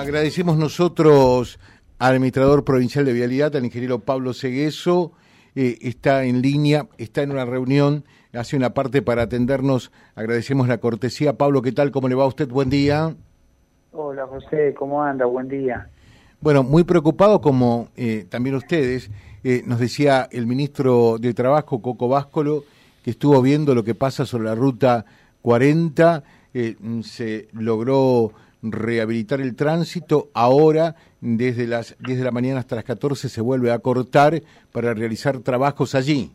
Agradecemos nosotros al administrador provincial de Vialidad, al ingeniero Pablo Segueso. Eh, está en línea, está en una reunión, hace una parte para atendernos. Agradecemos la cortesía. Pablo, ¿qué tal? ¿Cómo le va a usted? Buen día. Hola José, ¿cómo anda? Buen día. Bueno, muy preocupado como eh, también ustedes. Eh, nos decía el ministro de Trabajo, Coco Váscolo, que estuvo viendo lo que pasa sobre la ruta 40. se logró rehabilitar el tránsito. Ahora, desde las 10 de la mañana hasta las 14, se vuelve a cortar para realizar trabajos allí.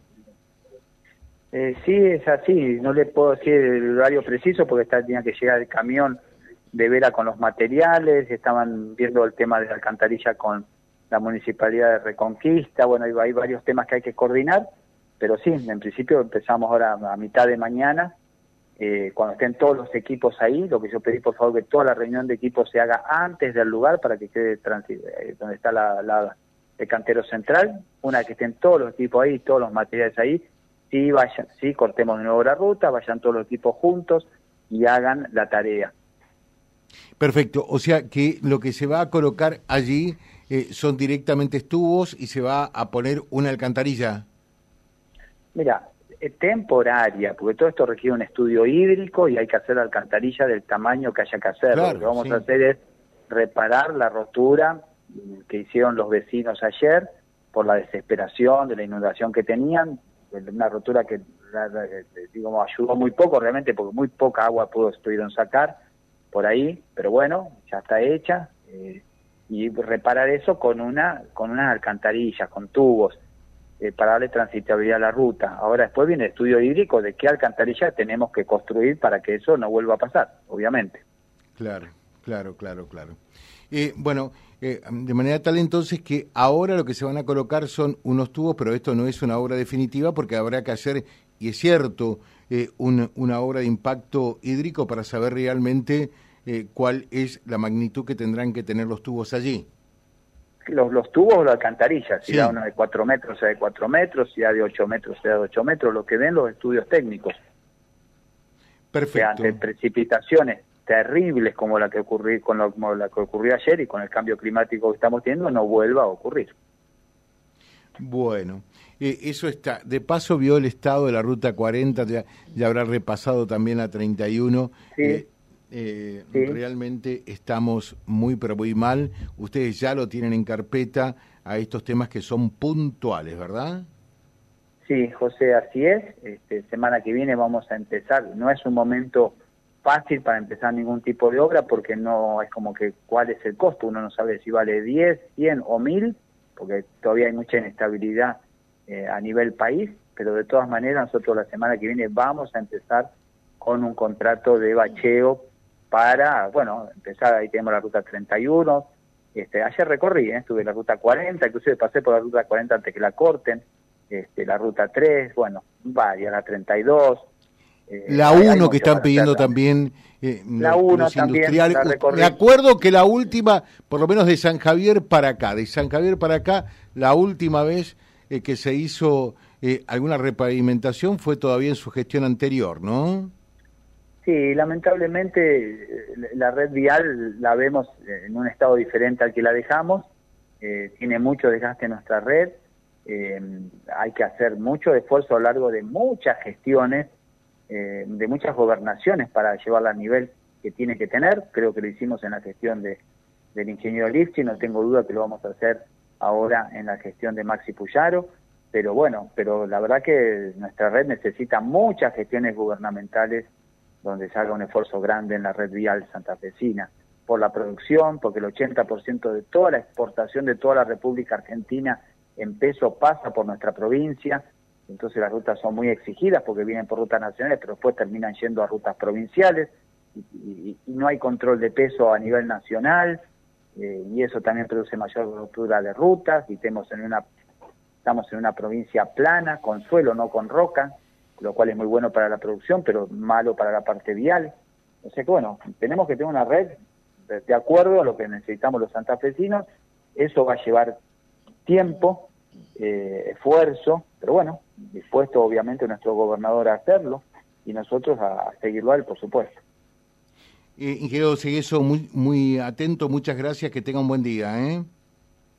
Eh, sí, es así. No le puedo decir el horario preciso porque está, tenía que llegar el camión de Vera con los materiales. Estaban viendo el tema de la alcantarilla con la Municipalidad de Reconquista. Bueno, hay, hay varios temas que hay que coordinar. Pero sí, en principio empezamos ahora a mitad de mañana eh, cuando estén todos los equipos ahí, lo que yo pedí por favor que toda la reunión de equipos se haga antes del lugar para que quede eh, donde está la, el cantero central, una vez que estén todos los equipos ahí, todos los materiales ahí, sí vayan, sí cortemos de nuevo la ruta, vayan todos los equipos juntos y hagan la tarea. Perfecto, o sea que lo que se va a colocar allí eh, son directamente tubos y se va a poner una alcantarilla. Mira, temporaria, porque todo esto requiere un estudio hídrico y hay que hacer la alcantarilla del tamaño que haya que hacer. lo que vamos a hacer es reparar la rotura que hicieron los vecinos ayer por la desesperación de la inundación que tenían, una rotura que digamos ayudó muy poco realmente porque muy poca agua pudo pudieron sacar por ahí, pero bueno, ya está hecha eh, y reparar eso con una con unas alcantarillas, con tubos eh, para darle transitabilidad a la ruta. Ahora después viene el estudio hídrico de qué alcantarilla tenemos que construir para que eso no vuelva a pasar, obviamente. Claro, claro, claro, claro. Eh, bueno, eh, de manera tal entonces que ahora lo que se van a colocar son unos tubos, pero esto no es una obra definitiva porque habrá que hacer, y es cierto, una obra de impacto hídrico para saber realmente cuál es la magnitud que tendrán que tener los tubos allí los, los tubos o la alcantarilla, si da uno de 4 metros, sea de 4 metros, si da de 8 metros, sea de 8 metros, lo que ven los estudios técnicos. Perfecto. Que ante precipitaciones terribles como la que ocurrió con lo, como la que ocurrió ayer y con el cambio climático que estamos teniendo no vuelva a ocurrir. Bueno, eh, eso está. De paso vio el estado de la ruta 40, ya, ya habrá repasado también la 31. Sí. Eh, eh, realmente estamos muy, pero muy mal. Ustedes ya lo tienen en carpeta a estos temas que son puntuales, ¿verdad? Sí, José, así es. Este, semana que viene vamos a empezar. No es un momento fácil para empezar ningún tipo de obra porque no es como que cuál es el costo. Uno no sabe si vale 10, 100 o 1000, porque todavía hay mucha inestabilidad eh, a nivel país. Pero de todas maneras, nosotros la semana que viene vamos a empezar con un contrato de bacheo para, bueno, empezar, ahí tenemos la ruta 31, este, ayer recorrí, ¿eh? estuve en la ruta 40, inclusive pasé por la ruta 40 antes que la corten, este, la ruta 3, bueno, varias, la 32. Eh, la 1 que están pidiendo también eh, la 1 también, Me acuerdo que la última, por lo menos de San Javier para acá, de San Javier para acá, la última vez eh, que se hizo alguna repavimentación fue todavía en su gestión anterior, ¿no? Sí, lamentablemente la red vial la vemos en un estado diferente al que la dejamos. Eh, tiene mucho desgaste en nuestra red. Eh, hay que hacer mucho esfuerzo a lo largo de muchas gestiones, eh, de muchas gobernaciones para llevarla al nivel que tiene que tener. Creo que lo hicimos en la gestión de, del ingeniero Lifchi, no tengo duda que lo vamos a hacer ahora en la gestión de Maxi Puyaro. Pero bueno, pero la verdad que nuestra red necesita muchas gestiones gubernamentales donde se haga un esfuerzo grande en la red vial santafesina, por la producción, porque el 80% de toda la exportación de toda la República Argentina en peso pasa por nuestra provincia, entonces las rutas son muy exigidas porque vienen por rutas nacionales, pero después terminan yendo a rutas provinciales y, no hay control de peso a nivel nacional eh, y eso también produce mayor ruptura de rutas y en una estamos en una provincia plana, con suelo, no con roca, lo cual es muy bueno para la producción, pero malo para la parte vial. O sea que bueno, tenemos que tener una red de, acuerdo a lo que necesitamos los santafesinos, eso va a llevar tiempo, eh, esfuerzo, pero bueno, dispuesto obviamente nuestro gobernador a hacerlo y nosotros a, seguirlo a él, por supuesto. Eh, ingeniero Segueso, muy, muy atento, muchas gracias, que tenga un buen día. ¿eh?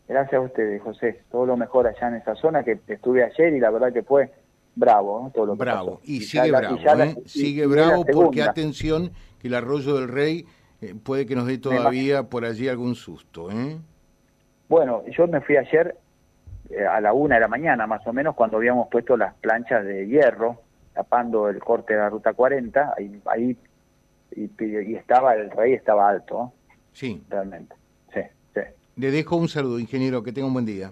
Gracias a ustedes, José. Todo lo mejor allá en esa zona que estuve ayer y la verdad que fue bravo. Todo lo bravo, y, sigue bravo, ¿eh? sigue bravo porque atención que el arroyo del rey eh, puede que nos dé todavía por allí algún susto. ¿eh? Bueno, yo me fui ayer eh, a la una de la mañana más o menos cuando habíamos puesto las planchas de hierro tapando el corte de la ruta 40, ahí, ahí y, estaba, el rey estaba alto. Sí. Realmente. Sí, sí. Le dejo un saludo, ingeniero, que tenga un buen día.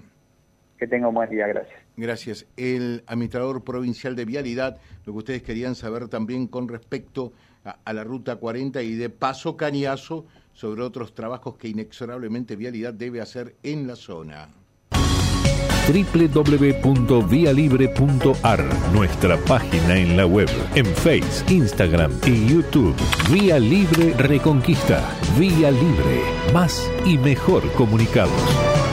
Que tenga un buen día, gracias. Gracias. El administrador provincial de Vialidad, lo que ustedes querían saber también con respecto a, la Ruta 40 y de paso cañazo sobre otros trabajos que inexorablemente Vialidad debe hacer en la zona www.vialibre.ar, nuestra página en la web, en Face, Instagram y YouTube. Vía Libre Reconquista. Vía Libre. Más y mejor comunicados.